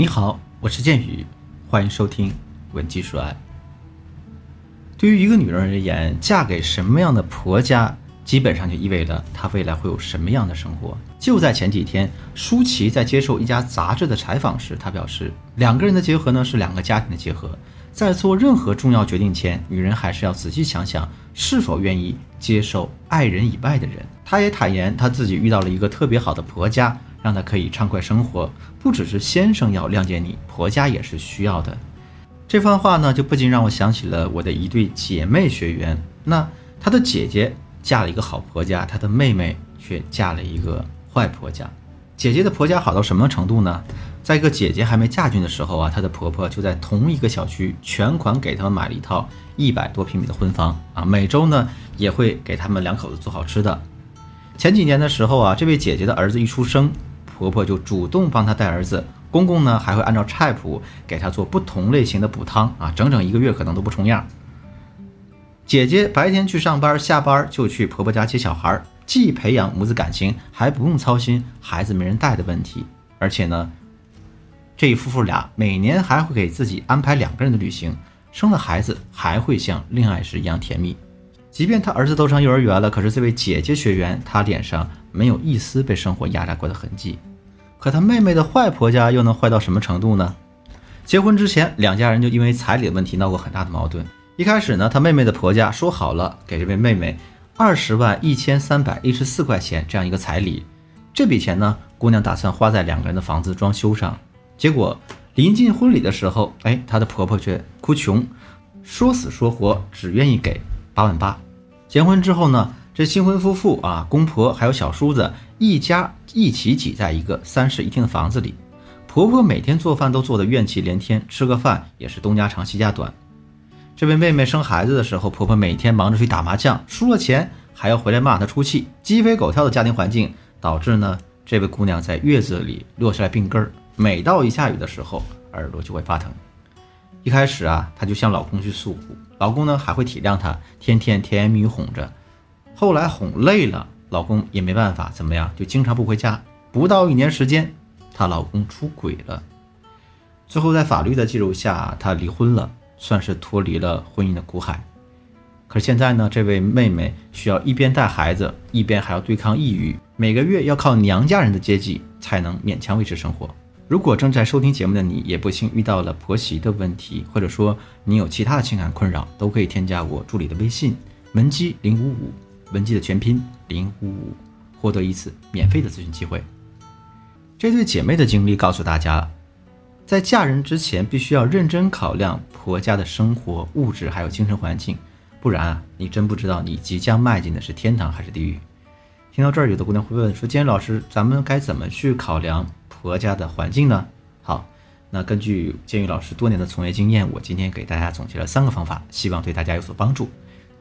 你好，我是剑宇，欢迎收听《文姬说爱》。对于一个女人而言，嫁给什么样的婆家，基本上就意味着她未来会有什么样的生活。就在前几天，舒淇在接受一家杂志的采访时，她表示，两个人的结合呢是两个家庭的结合，在做任何重要决定前，女人还是要仔细想想是否愿意接受爱人以外的人。她也坦言，她自己遇到了一个特别好的婆家。让他可以畅快生活，不只是先生要谅解你，婆家也是需要的。这番话呢，就不禁让我想起了我的一对姐妹学员。那她的姐姐嫁了一个好婆家，她的妹妹却嫁了一个坏婆家。姐姐的婆家好到什么程度呢？在一个姐姐还没嫁进的时候啊，她的婆婆就在同一个小区全款给他们买了一套一百多平米的婚房啊，每周呢也会给他们两口子做好吃的。前几年的时候啊，这位姐姐的儿子一出生。婆婆就主动帮她带儿子，公公呢还会按照菜谱给她做不同类型的补汤啊，整整一个月可能都不重样。姐姐白天去上班，下班就去婆婆家接小孩，既培养母子感情，还不用操心孩子没人带的问题。而且呢，这一夫妇俩每年还会给自己安排两个人的旅行，生了孩子还会像恋爱时一样甜蜜。即便他儿子都上幼儿园了，可是这位姐姐学员，她脸上没有一丝被生活压榨过的痕迹。可她妹妹的坏婆家又能坏到什么程度呢？结婚之前，两家人就因为彩礼的问题闹过很大的矛盾。一开始呢，她妹妹的婆家说好了给这位妹妹二十万一千三百一十四块钱这样一个彩礼，这笔钱呢，姑娘打算花在两个人的房子装修上。结果临近婚礼的时候，哎，她的婆婆却哭穷，说死说活只愿意给八万八。结婚之后呢？这新婚夫妇啊，公婆还有小叔子一家一起挤在一个三室一厅的房子里。婆婆每天做饭都做得怨气连天，吃个饭也是东家长西家短。这位妹妹生孩子的时候，婆婆每天忙着去打麻将，输了钱还要回来骂她出气，鸡飞狗跳的家庭环境导致呢，这位姑娘在月子里落下来病根儿。每到一下雨的时候，耳朵就会发疼。一开始啊，她就向老公去诉苦，老公呢还会体谅她，天天甜言蜜语哄着。后来哄累了，老公也没办法，怎么样，就经常不回家。不到一年时间，她老公出轨了。最后在法律的介入下，她离婚了，算是脱离了婚姻的苦海。可是现在呢，这位妹妹需要一边带孩子，一边还要对抗抑郁，每个月要靠娘家人的接济才能勉强维持生活。如果正在收听节目的你也不幸遇到了婆媳的问题，或者说你有其他的情感困扰，都可以添加我助理的微信文姬零五五。文姬的全拼零五五，获得一次免费的咨询机会。这对姐妹的经历告诉大家，在嫁人之前，必须要认真考量婆家的生活、物质还有精神环境，不然啊，你真不知道你即将迈进的是天堂还是地狱。听到这儿，有的姑娘会问说：“建老师，咱们该怎么去考量婆家的环境呢？”好，那根据建宇老师多年的从业经验，我今天给大家总结了三个方法，希望对大家有所帮助。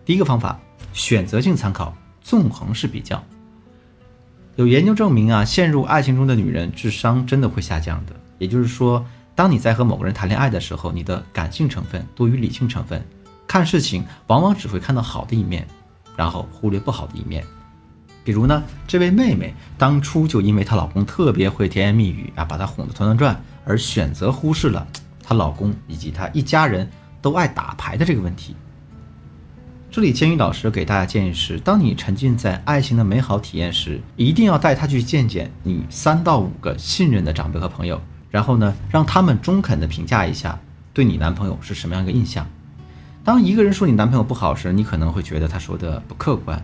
第一个方法。选择性参考，纵横式比较。有研究证明啊，陷入爱情中的女人智商真的会下降的。也就是说，当你在和某个人谈恋爱的时候，你的感性成分多于理性成分，看事情往往只会看到好的一面，然后忽略不好的一面。比如呢，这位妹妹当初就因为她老公特别会甜言蜜语啊，把她哄得团团转，而选择忽视了她老公以及她一家人都爱打牌的这个问题。这里，监狱老师给大家建议是：当你沉浸在爱情的美好体验时，一定要带他去见见你三到五个信任的长辈和朋友，然后呢，让他们中肯的评价一下对你男朋友是什么样一个印象。当一个人说你男朋友不好时，你可能会觉得他说的不客观；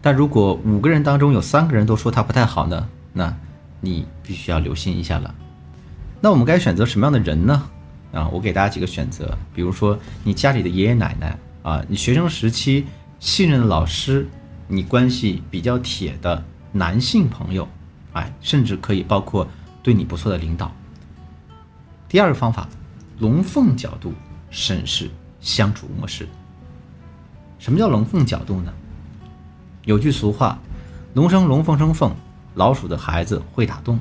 但如果五个人当中有三个人都说他不太好呢，那你必须要留心一下了。那我们该选择什么样的人呢？啊，我给大家几个选择，比如说你家里的爷爷奶奶。啊，你学生时期信任的老师，你关系比较铁的男性朋友，哎，甚至可以包括对你不错的领导。第二个方法，龙凤角度审视相处模式。什么叫龙凤角度呢？有句俗话，龙生龙，凤生凤，老鼠的孩子会打洞。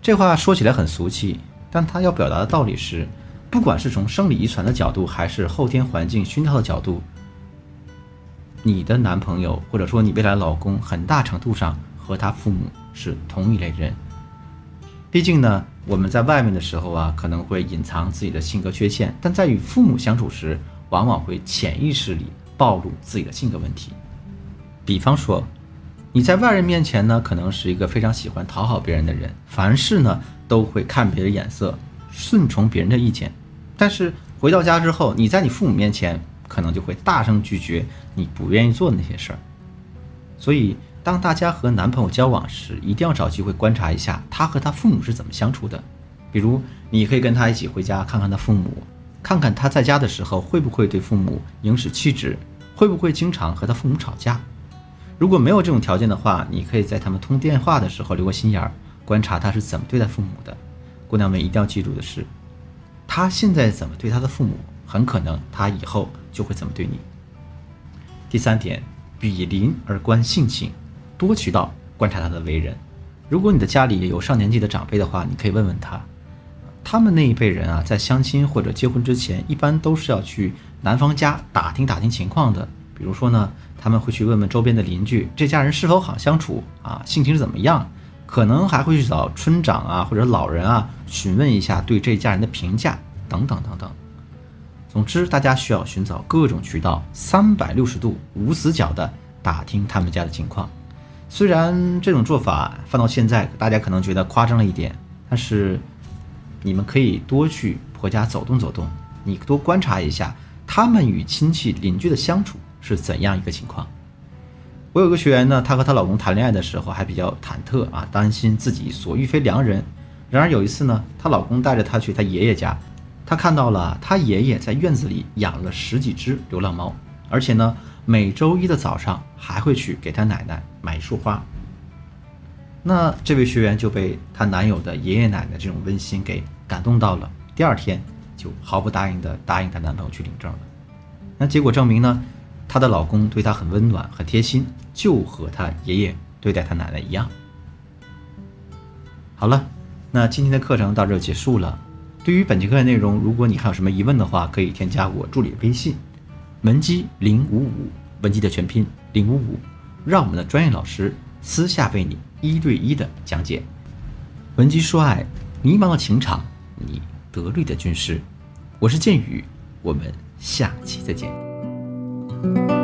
这话说起来很俗气，但它要表达的道理是。不管是从生理遗传的角度，还是后天环境熏陶的角度，你的男朋友或者说你未来老公，很大程度上和他父母是同一类人。毕竟呢，我们在外面的时候啊，可能会隐藏自己的性格缺陷，但在与父母相处时，往往会潜意识里暴露自己的性格问题。比方说，你在外人面前呢，可能是一个非常喜欢讨好别人的人，凡事呢都会看别人眼色，顺从别人的意见。但是回到家之后，你在你父母面前，可能就会大声拒绝你不愿意做的那些事儿。所以，当大家和男朋友交往时，一定要找机会观察一下他和他父母是怎么相处的。比如，你可以跟他一起回家看看他父母，看看他在家的时候会不会对父母颐使气指，会不会经常和他父母吵架。如果没有这种条件的话，你可以在他们通电话的时候留个心眼儿，观察他是怎么对待父母的。姑娘们一定要记住的是，他现在怎么对他的父母，很可能他以后就会怎么对你。第三点，比邻而观性情，多渠道观察他的为人。如果你的家里有上年纪的长辈的话，你可以问问他，他们那一辈人啊，在相亲或者结婚之前，一般都是要去男方家打听打听情况的。比如说呢。他们会去问问周边的邻居，这家人是否好相处啊？性情是怎么样？可能还会去找村长啊或者老人啊，询问一下对这家人的评价等等等等。总之，大家需要寻找各种渠道，三百六十度无死角的打听他们家的情况。虽然这种做法放到现在，大家可能觉得夸张了一点，但是你们可以多去婆家走动走动，你多观察一下他们与亲戚邻居的相处。是怎样一个情况？我有个学员呢，她和她老公谈恋爱的时候还比较忐忑啊，担心自己所遇非良人。然而有一次呢，她老公带着她去她爷爷家，她看到了她爷爷在院子里养了十几只流浪猫，而且呢，每周一的早上还会去给她奶奶买一束花。那这位学员就被她男友的爷爷奶奶这种温馨给感动到了，第二天就毫不答应的答应她男朋友去领证了。那结果证明呢？她的老公对她很温暖、很贴心，就和她爷爷对待她奶奶一样。好了，那今天的课程到这结束了。对于本节课的内容，如果你还有什么疑问的话，可以添加我助理微信文姬零五五，文姬的全拼零五五，让我们的专业老师私下为你一对一的讲解。文姬说爱，迷茫的情场，你得力的军师。我是剑宇，我们下期再见。Thank you